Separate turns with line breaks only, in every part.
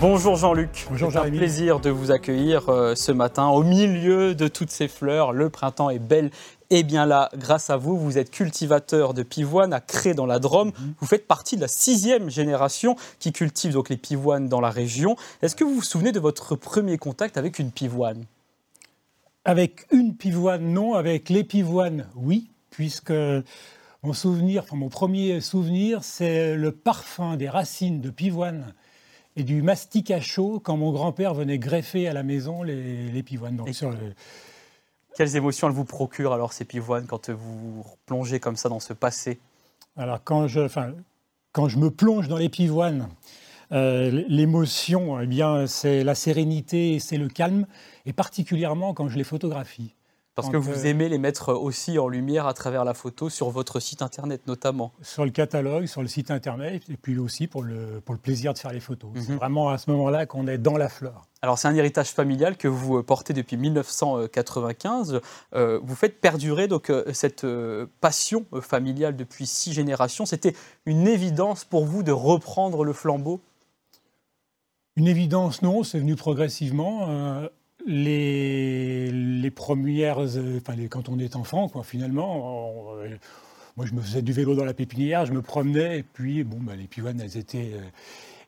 Bonjour Jean-Luc.
Bonjour
C'est un
Jérémy.
plaisir de vous accueillir euh, ce matin au milieu de toutes ces fleurs. Le printemps est belle et bien là, grâce à vous, vous êtes cultivateur de pivoine à Cré dans la Drôme.
Mhm.
Vous faites partie de la sixième génération qui cultive donc les pivoines dans la région. Est-ce que vous vous souvenez de votre premier contact avec une pivoine?
Avec une pivoine, non. Avec les pivoines, oui, puisque mon souvenir, enfin mon premier souvenir, c'est le parfum des racines de pivoine et du mastic à chaud quand mon grand-père venait greffer à la maison les, les pivoines. Donc
Et-
sur le-
Quelles émotions elles vous procurent alors ces pivoines quand vous plongez comme ça dans ce passé?
Alors quand je, enfin, quand je me plonge dans les pivoines, euh, l'émotion, eh bien, c'est la sérénité, et c'est le calme, et particulièrement quand je les photographie.
Parce que vous
euh,
aimez les mettre aussi en lumière à travers la photo sur votre site internet notamment.
sur le catalogue, sur le site internet, et puis aussi pour le, pour le plaisir de faire les photos. C'est
Mhm.
vraiment à ce moment-là qu'on est dans la fleur.
Alors c'est un héritage familial que vous euh, portez depuis 1995. Euh, vous faites perdurer donc cette euh, passion familiale depuis six générations. C'était une évidence pour vous de reprendre le flambeau?
Une évidence, non, c'est venu progressivement. Euh, les, premières, euh, enfin, quand on est enfant, quoi, finalement, euh, moi je me faisais du vélo dans la pépinière, je me promenais, et puis bon, bah, les pivoines, elles étaient euh,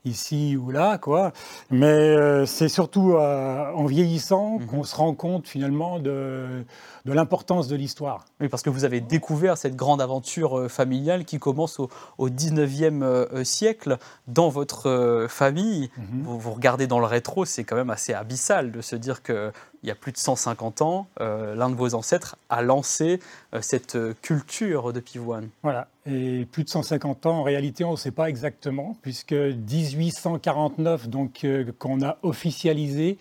ici ou là, quoi. Mais euh, c'est surtout euh, en vieillissant
Mhm.
qu'on se rend compte finalement de, de l'importance de l'histoire.
Oui, parce que vous avez découvert cette grande aventure euh, familiale qui commence au, au 19e euh, siècle dans votre famille.
Mhm.
Vous, vous regardez dans le rétro, c'est quand même assez abyssal de se dire qu'il y a plus de 150 ans, euh, l'un de vos ancêtres a lancé euh, cette euh, culture de pivoine.
Voilà, et plus de 150 ans, en réalité, on ne sait pas exactement, puisque 1849, donc, euh, qu'on a officialisé,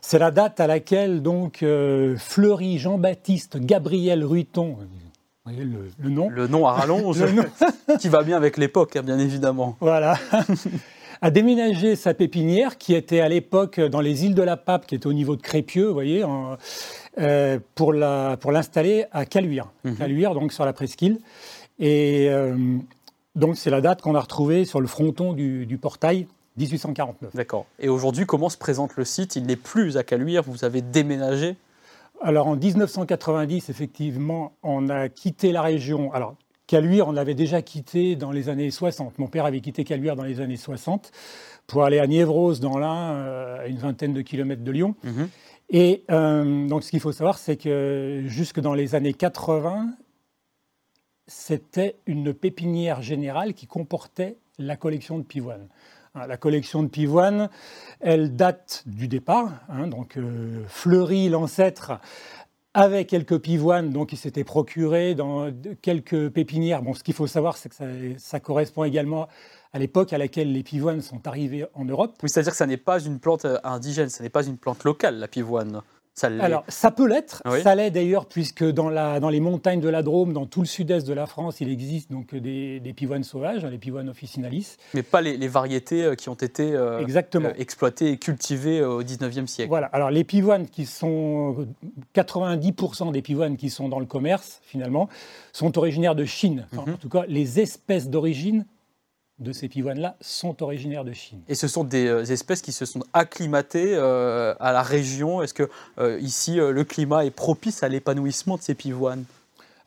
c'est la date à laquelle donc euh, Fleury Jean-Baptiste Gabriel Ruiton, vous voyez le, le nom,
Le nom à rallonge,
nom.
qui va bien avec l'époque, hein, bien évidemment.
voilà, a déménagé sa pépinière, qui était à l'époque dans les îles de la Pape, qui était au niveau de Crépieux, vous voyez, en- euh, pour l'installer à Caluire,
Mhm.
Caluire, donc sur la presqu'île. Et euh, donc c'est la date qu'on a retrouvée sur le fronton du, du portail, 1849.
D'accord. Et aujourd'hui, comment se présente le site? Il n'est plus à Caluire, vous avez déménagé?
Alors en 1990, effectivement, on a quitté la région. Alors Caluire, on l'avait déjà quitté dans les années 60. Mon père avait quitté Caluire dans les années 60 pour aller à Niévros dans l'Ain, euh, à une vingtaine de kilomètres de Lyon.
Mhm.
Et euh, donc, ce qu'il faut savoir, c'est que jusque dans les années 80, c'était une pépinière générale qui comportait la collection de pivoine. Hein, La collection de pivoine, elle date du départ. hein, donc, euh, Fleury, l'ancêtre, avait quelques pivoines, donc il s'était procuré dans quelques pépinières. Bon, ce qu'il faut savoir, c'est que ça, ça correspond également à l'époque à laquelle les pivoines sont arrivées en Europe.
Oui, c'est-à-dire que ça n'est pas une plante euh, indigène, ça n'est pas une plante locale, la pivoine. Ça.
Alors, ça peut l'être.
Oui.
Ça l'est d'ailleurs, puisque dans, la, dans les montagnes de la Drôme, dans tout le sud-est de la France, il existe donc des, des pivoines sauvages, les pivoines officinalis.
mais pas les, les variétés euh, qui ont été euh,
Exactement.
euh, exploitées et cultivées au 19e siècle.
Voilà. Alors, les pivoines qui sont. 90% des pivoines qui sont dans le commerce, finalement, sont originaires de Chine. Enfin,
Mhm.
En tout cas, les espèces d'origine de ces pivoines-là sont originaires de Chine.
Et ce sont des euh, espèces qui se sont acclimatées euh, à la région. Est-ce que euh, ici, le climat est propice à l'épanouissement de ces pivoines?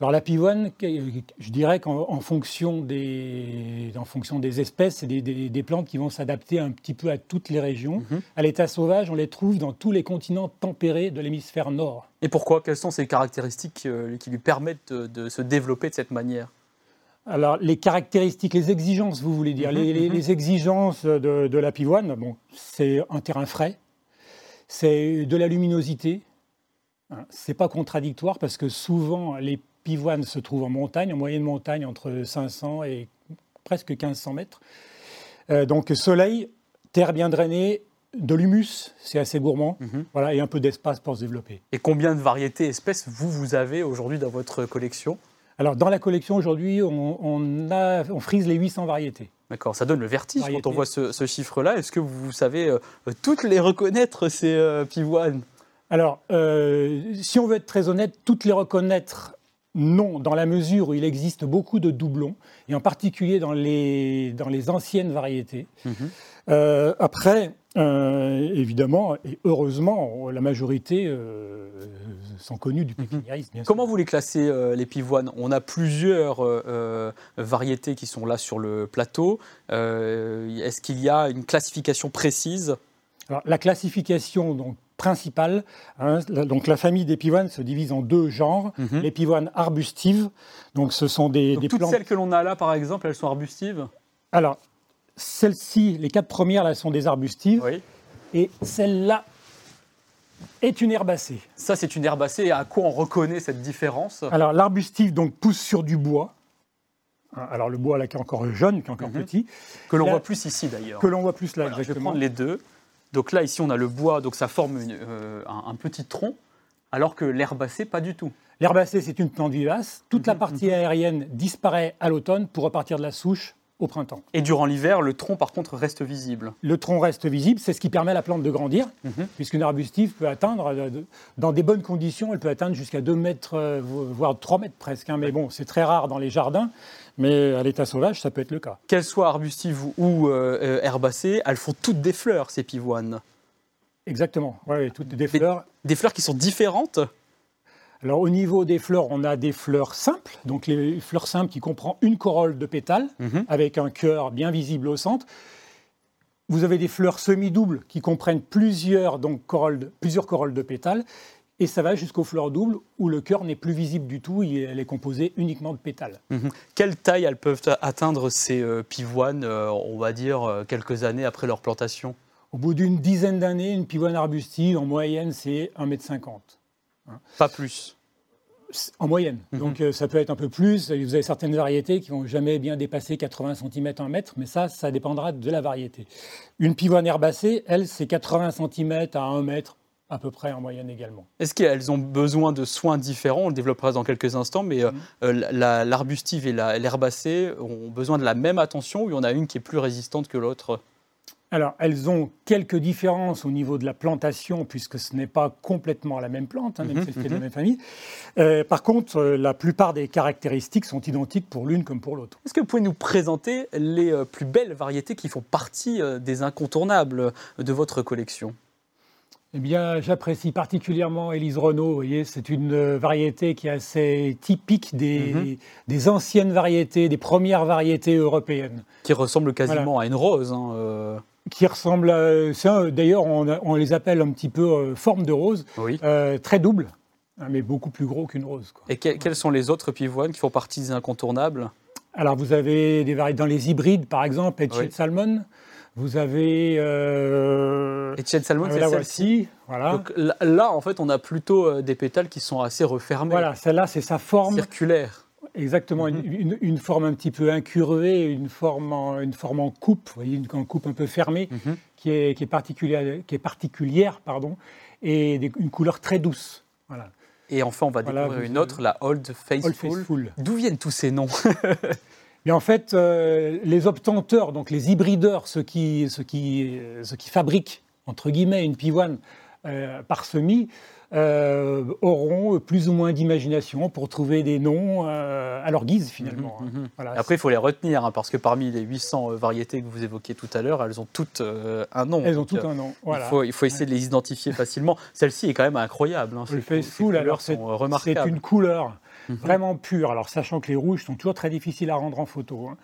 Alors la pivoine, je dirais qu'en en fonction des, en fonction des espèces, c'est des, des- des plantes qui vont s'adapter un petit peu à toutes les régions.
Mhm.
À l'état sauvage, on les trouve dans tous les continents tempérés de l'hémisphère nord.
Et pourquoi? Quelles sont ces caractéristiques qui lui permettent de, de se développer de cette manière?
Alors les caractéristiques, les exigences, vous voulez dire,
Mhm,
les, les-
mhm.
les exigences de, de la pivoine, bon, c'est un terrain frais, c'est de la luminosité. Hein, C'est pas contradictoire parce que souvent les pivoines se trouvent en montagne, en moyenne montagne entre 500 et presque 1500 mètres. Euh, donc soleil, terre bien drainée, de l'humus, c'est assez gourmand,
Mhm.
voilà, et un peu d'espace pour se développer.
Et combien de variétés, espèces, vous, vous avez aujourd'hui dans votre collection?
Alors dans la collection aujourd'hui, on, on a- on frise les 800 variétés.
D'accord, ça donne le vertige quand on voit ce, chiffre-là. Est-ce que vous savez euh, toutes les reconnaître, ces euh, pivoines?
Alors, si on veut être très honnête, toutes les reconnaître, non, dans la mesure où il existe beaucoup de doublons, et en particulier dans les, dans les anciennes variétés. Mhm. après, euh, évidemment, et heureusement, la majorité euh, sont connues du pépiniérisme.
Comment vous les classez, euh, les pivoines? On a plusieurs variétés qui sont là sur le plateau. Est-ce qu'il y a une classification précise?
Alors, La classification donc, principale, hein, donc la famille des pivoines se divise en deux genres. Mhm. Les pivoines arbustives, donc ce sont des,
donc toutes celles que l'on a là, par exemple, elles sont arbustives?
Alors, celles-ci, les quatre premières, là, sont des arbustives. Et celle-là est une herbacée.
Ça, c'est une herbacée. Et à quoi on reconnaît cette différence?
Alors, l'arbustive donc, pousse sur du bois. Hein, alors, le bois, là, qui est encore jeune, qui est encore mhm. petit.
Que l'on voit plus ici, d'ailleurs.
Que l'on voit plus là, exactement.
Je vais prendre les deux. Donc là, ici, on a le bois, donc ça forme euh, un, petit tronc, alors que l'herbacée, pas du tout.
L'herbacée, c'est une plante vivace. Toute la mhm, partie mhm. aérienne disparaît à l'automne pour repartir de la souche au printemps.
Et durant l'hiver, le tronc, par contre, reste visible
Le tronc reste visible, c'est ce qui permet à la plante de grandir, mhm. puisqu'une arbustive peut atteindre, euh, dans des bonnes conditions, elle peut atteindre jusqu'à 2 mètres, euh, voire 3 mètres presque. Hein. Mais bon, c'est très rare dans les jardins, mais à l'état sauvage, ça peut être le cas.
Qu'elles soient arbustives ou euh, herbacées, elles font toutes des fleurs, ces pivoines.
Exactement, oui, toutes des fleurs.
des fleurs qui sont différentes?
Alors au niveau des fleurs, on a des fleurs simples, donc les fleurs simples qui comprennent une corolle de pétales mhm. avec un cœur bien visible au centre. Vous avez des fleurs semi-doubles qui comprennent plusieurs, donc, corolles, plusieurs corolles de pétales. Et ça va jusqu'aux fleurs doubles où le cœur n'est plus visible du tout, elle est composée uniquement de pétales.
Mhm. Quelle taille elles peuvent atteindre ces euh, pivoines, euh, on va dire, euh, quelques années après leur plantation?
Au bout d'une dizaine d'années, une pivoine arbustive, en moyenne, c'est 1,50 m.
Hein. Pas plus
en moyenne. Mhm. Donc euh, ça peut être un peu plus. Vous avez certaines variétés qui vont jamais bien dépasser 80 cm 1 mètre, mais ça, ça dépendra de la variété. Une pivoine herbacée, elle, c'est 80 cm à 1 mètre à peu près en moyenne également.
Est-ce qu'elles ont besoin de soins différents? On le développera dans quelques instants, mais euh, mhm. euh, l'arbustive et l'herbacée ont besoin de la même attention ou il y en a une qui est plus résistante que l'autre?
Alors, elles ont quelques différences au niveau de la plantation, puisque ce n'est pas complètement la même plante, hein, même mhm, si c'est de la mhm. même famille. Euh, par contre, euh, la plupart des caractéristiques sont identiques pour l'une comme pour l'autre.
Est-ce que vous pouvez nous présenter les euh, plus belles variétés qui font partie des incontournables de votre collection?
Eh bien, j'apprécie particulièrement Élise Renault. Vous voyez, c'est une variété qui est assez typique des, mhm. des, anciennes variétés, des premières variétés européennes.
Qui ressemble quasiment à une rose. Hein,
qui ressemblent à. D'ailleurs, on, les appelle un petit peu euh, forme de rose, euh, très double, hein, mais beaucoup plus gros qu'une rose.
Et quels sont les autres pivoines qui font partie des incontournables?
Alors, vous avez des variétés dans les hybrides, par exemple, Etched Salmon. Vous avez.
Euh, Salmon, c'est celle-ci. Voilà. Donc là, en fait, on a plutôt euh, des pétales qui sont assez refermés.
Voilà, celle-là, c'est sa forme.
Circulaire.
Exactement, mhm. une, forme un petit peu incurvée, une forme en, une forme en coupe, vous voyez, une, coupe un peu fermée, mhm. qui, est, qui, est particulière, qui est particulière, pardon, et une couleur très douce. Voilà.
Et enfin, on va découvrir une autre, la Old Faithful. D'où viennent tous ces noms
Mais en fait, euh, les obtenteurs, donc les hybrideurs, ceux qui, ceux qui, ceux qui fabriquent, entre guillemets, une pivoine euh, par semis, euh, auront plus ou moins d'imagination pour trouver des noms euh, à leur guise finalement.
Mhm. Après, il faut les retenir, hein, parce que parmi les 800 euh, variétés que vous évoquiez tout à l'heure, elles ont toutes un nom.
Elles ont toutes un nom.
Il, faut, il, faut, essayer de les identifier facilement. Celle-ci est quand même incroyable. Hein,
le fait alors c'est une couleur mhm. vraiment pure. Alors, sachant que les rouges sont toujours très difficiles à rendre en photo. Hein.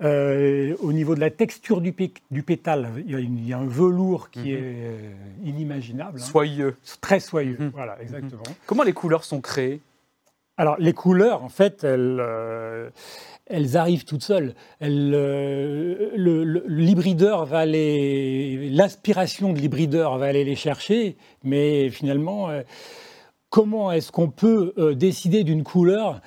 Euh, au niveau de la texture du, du pétale, il y, a un velours qui mhm. est euh, inimaginable.
Hein. Soyeux.
Très soyeux, mhm. voilà, exactement.
Comment les couleurs sont créées?
Alors, les couleurs, en fait, elles, euh, elles arrivent toutes seules. l'hybrideur va les. L'aspiration de l'hybrideur va aller les chercher, mais finalement, comment est-ce qu'on peut décider d'une couleur?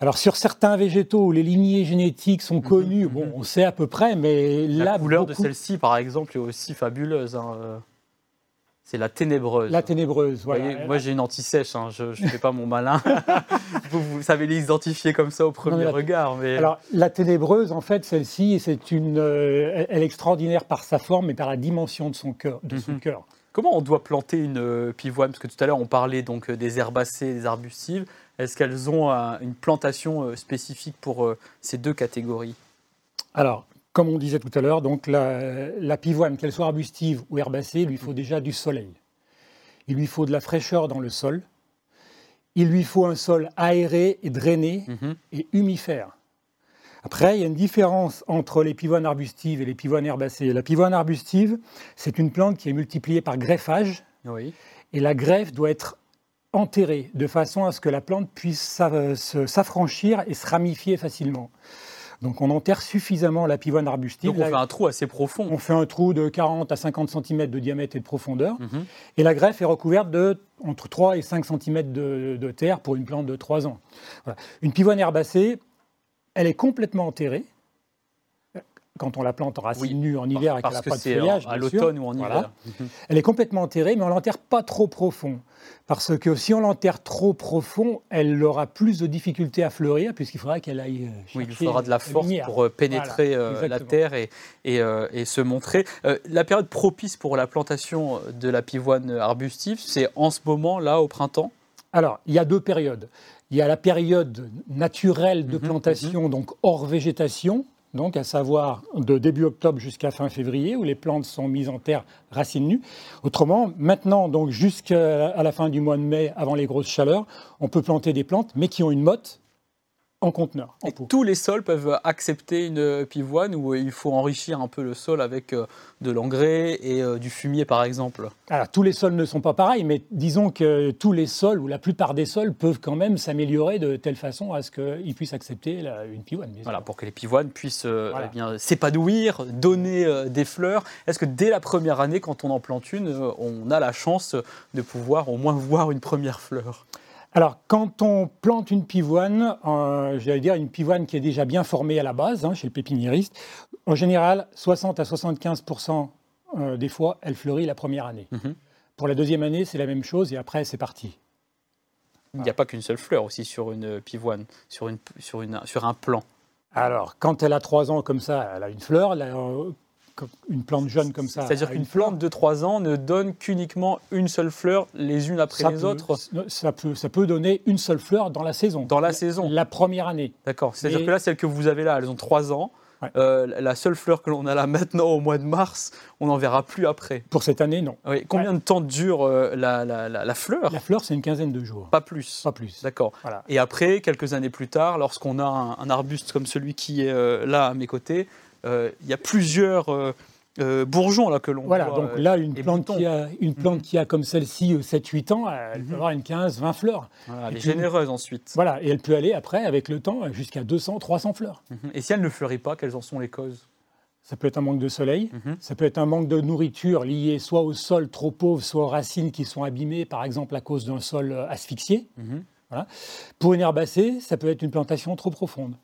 Alors sur certains végétaux où les lignées génétiques sont mhm, connues, bon, mhm. on sait à peu près, mais
la couleur de celle-ci, par exemple, est aussi fabuleuse. Hein, euh. C'est la ténébreuse.
La ténébreuse, voilà.
Voyez, moi, j'ai une anti-sèche, hein, je ne fais pas mon malin. vous, vous, savez l'identifier comme ça au premier
non,
regard. Mais...
Alors, la ténébreuse, en fait, celle-ci, c'est une, euh, elle est extraordinaire par sa forme et par la dimension de son cœur. De son
Mhm.
cœur.
Comment on doit planter une euh, pivoine? Parce que tout à l'heure, on parlait donc euh, des herbacées, des arbustives. Est-ce qu'elles ont une plantation euh, spécifique pour ces deux catégories?
Alors, comme on disait tout à l'heure, donc la, la pivoine, qu'elle soit arbustive ou herbacée, il lui faut déjà du soleil. Il lui faut de la fraîcheur dans le sol. Il lui faut un sol aéré et drainé
Mhm.
et humifère. Après, il y a une différence entre les pivoines arbustives et les pivoines herbacées. La pivoine arbustive, c'est une plante qui est multipliée par greffage
Oui.
et la greffe doit être enterrée de façon à ce que la plante puisse s'a- se- s'affranchir et se ramifier facilement. Donc on enterre suffisamment la pivoine arbustive.
Donc on fait un trou assez profond.
on fait un trou de 40 à 50 cm de diamètre et de profondeur.
Mhm.
Et la greffe est recouverte de entre 3 et 5 cm de, de terre pour une plante de 3 ans. Voilà. Une pivoine herbacée, elle est complètement enterrée. Quand on la plante en racine
Oui,
nue en hiver et qu'elle n'a pas de feuillage,
à l'automne ou en
Voilà.
hiver.
Elle est complètement enterrée, mais on l'enterre pas trop profond. Parce que si on l'enterre trop profond, elle aura plus de difficultés à fleurir, puisqu'il faudra qu'elle aille euh,
Oui, il faudra de la force
lumière.
pour euh, pénétrer
Voilà,
euh, la terre et, et, et se montrer. La période propice pour la plantation de la pivoine arbustive, c'est en ce moment, là, au printemps?
Alors, il y a deux périodes. Il y a la période naturelle de
Mhm,
plantation, donc hors végétation, donc à savoir de début octobre jusqu'à fin février, où les plantes sont mises en terre racines nues. Autrement, maintenant, donc jusqu'à la fin du mois de mai, avant les grosses chaleurs, on peut planter des plantes, mais qui ont une motte en conteneur, en
Et
pot.
tous les sols peuvent accepter une pivoine ou euh, il faut enrichir un peu le sol avec euh, de l'engrais et euh, du fumier, par exemple
Alors, tous les sols ne sont pas pareils, mais disons que tous les sols, ou la plupart des sols, peuvent quand même s'améliorer de telle façon à ce qu'ils puissent accepter la- une pivoine. bien sûr.
Voilà, pour que les pivoines puissent euh,
Voilà.
eh bien, s'épanouir, donner euh, des fleurs. Est-ce que dès la première année, quand on en plante une, euh, on a la chance de pouvoir au moins voir une première fleur?
Alors, quand on plante une pivoine, euh, j'allais dire une pivoine qui est déjà bien formée à la base, hein, chez le pépiniériste, en général, 60 à 75% euh, des fois, elle fleurit la première année.
Mhm.
Pour la deuxième année, c'est la même chose et après, c'est parti.
Il n'y a pas qu'une seule fleur aussi sur une pivoine, sur, une, sur, une, sur un plan.
Alors, quand elle a trois ans comme ça, elle a une fleur. là, euh, une plante jeune comme ça.
C'est-à-dire qu'une plante de 3 ans ne donne qu'uniquement une seule fleur les unes après
ça
les
peut,
autres
Ça peut, ça peut donner une seule fleur dans la saison.
dans la saison.
La première année.
D'accord. C'est-à-dire que là, celles que vous avez là, elles ont 3 ans.
Ouais.
Euh, la seule fleur que l'on a là maintenant au mois de mars, on n'en verra plus après.
Pour cette année, non.
Oui. Combien de temps dure euh, la, la- la- la fleur?
La fleur, c'est une quinzaine de jours.
Pas plus.
Pas plus.
D'accord.
Voilà.
Et après, quelques années plus tard, lorsqu'on a un, un arbuste comme celui qui est euh, là à mes côtés, il y a plusieurs euh, euh, bourgeons là que l'on
Voilà,
voit,
donc
euh,
là, une
et
plante,
boutons.
qui a, une plante qui a comme celle-ci euh, 7-8 ans, elle
Mhm.
peut avoir une 15-20 fleurs.
voilà, elle est
puis-
généreuse ensuite.
Voilà, et elle peut aller après, avec le temps, jusqu'à 200-300 fleurs.
Mhm. Et si elle ne fleurit pas, quelles en sont les causes?
Ça peut être un manque de soleil,
Mhm.
ça peut être un manque de nourriture lié soit au sol trop pauvre, soit aux racines qui sont abîmées, par exemple à cause d'un sol euh, asphyxié.
Mhm.
Pour une herbacée, ça peut être une plantation trop profonde.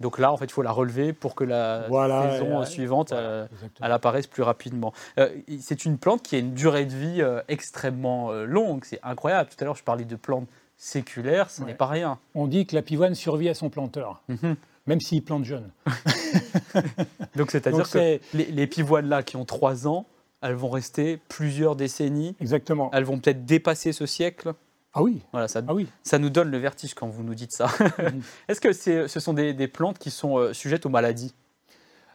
Donc là, en fait, il faut la relever pour que la
Voilà,
saison
euh,
suivante
Voilà,
euh, elle apparaisse plus rapidement. Euh, c'est une plante qui a une durée de vie euh, extrêmement euh, longue. C'est incroyable. Tout à l'heure, je parlais de plantes séculaires, ce
Ouais.
n'est pas rien.
On dit que la pivoine survit à son planteur,
Mhm.
même s'il plante jeune.
Donc c'est-à-dire que les, les pivoines là qui ont 3 ans, elles vont rester plusieurs décennies.
exactement.
Elles vont peut-être dépasser ce siècle.
Ah oui,
Voilà, ça,
ah oui.
ça nous donne le vertige quand vous nous dites ça.
Mhm.
Est-ce que c'est- ce sont des, des plantes qui sont euh, sujettes aux maladies?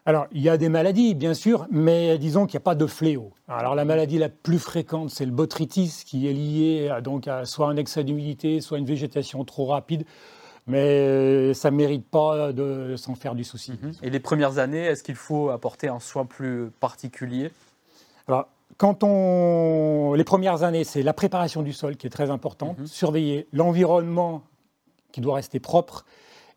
Alors, il y a des maladies, bien sûr, mais disons qu'il n'y a pas de fléau. Alors, la maladie la plus fréquente, c'est le botrytis, qui est lié à, donc, à soit un excès d'humidité, soit une végétation trop rapide. Mais euh, ça ne mérite pas de s'en faire du souci.
Et les premières années, est-ce qu'il faut apporter un soin plus particulier?
Alors, quand on... Les premières années, c'est la préparation du sol qui est très importante,
Mhm.
surveiller l'environnement qui doit rester propre,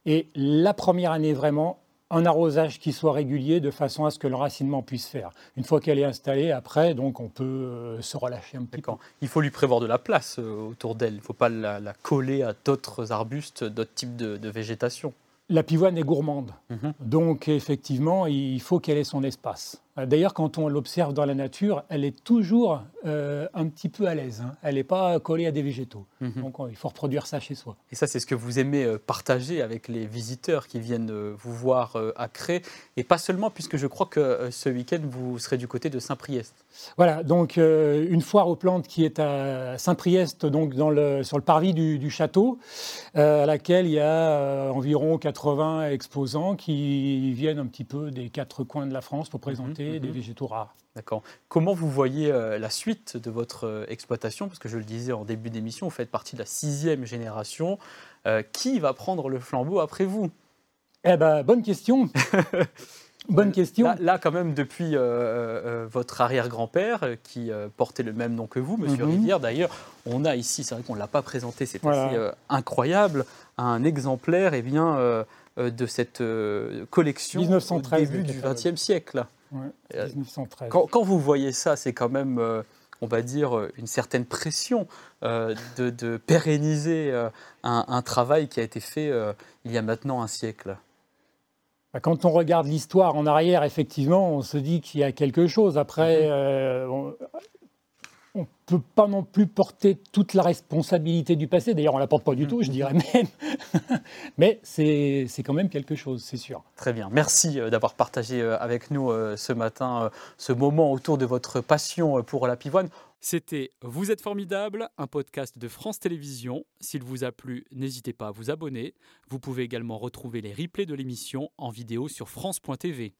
et la première année vraiment, un arrosage qui soit régulier de façon à ce que l'enracinement puisse faire. Une fois qu'elle est installée, après, donc on peut euh, se relâcher un petit peu.
Il faut lui prévoir de la place euh, autour d'elle. Il ne faut pas la, la coller à d'autres arbustes, d'autres types de, de végétation.
La pivoine est gourmande,
Mhm.
donc effectivement, il faut qu'elle ait son espace. D'ailleurs, quand on l'observe dans la nature, elle est toujours euh, un petit peu à l'aise. Hein. Elle n'est pas collée à des végétaux. Mhm. Donc il faut reproduire ça chez soi.
Et ça, c'est ce que vous aimez euh, partager avec les visiteurs qui viennent euh, vous voir à Cré. Et pas seulement, puisque je crois que ce week-end, vous serez du côté de Saint-Priest.
Voilà, donc une foire aux plantes qui est à Saint-Priest, donc dans le, sur le parvis du, château, à laquelle il y a environ 80 exposants qui viennent un petit peu des quatre coins de la France pour présenter des mhm. végétaux rares.
D'accord. Comment vous voyez euh, la suite de votre euh, exploitation? Parce que je le disais en début d'émission, vous faites partie de la sixième génération. Euh, qui va prendre le flambeau après vous?
Eh ben, bonne question. bonne question.
Là, quand même, depuis votre arrière-grand-père, qui portait le même nom que vous, Monsieur mhm. Rivière, d'ailleurs, on a ici, c'est vrai qu'on ne l'a pas présenté, c'est assez incroyable, un exemplaire eh bien, de cette collection 1913, au début du XXe siècle.
Euh,
quand, vous voyez ça, c'est quand même, euh, on va dire, une certaine pression euh, de, pérenniser un, travail qui a été fait il y a maintenant un siècle.
Bah, quand on regarde l'histoire en arrière, effectivement, on se dit qu'il y a quelque chose. Après, mhm on ne peut pas non plus porter toute la responsabilité du passé. D'ailleurs, on ne la porte pas du tout, je dirais même. Mais c'est quand même quelque chose, c'est sûr.
Très bien. Merci euh, d'avoir partagé euh, avec nous euh, ce matin ce moment autour de votre passion pour la pivoine. C'était Vous êtes formidable, un podcast de France Télévisions. S'il vous a plu, n'hésitez pas à vous abonner. Vous pouvez également retrouver les replays de l'émission en vidéo sur France.tv.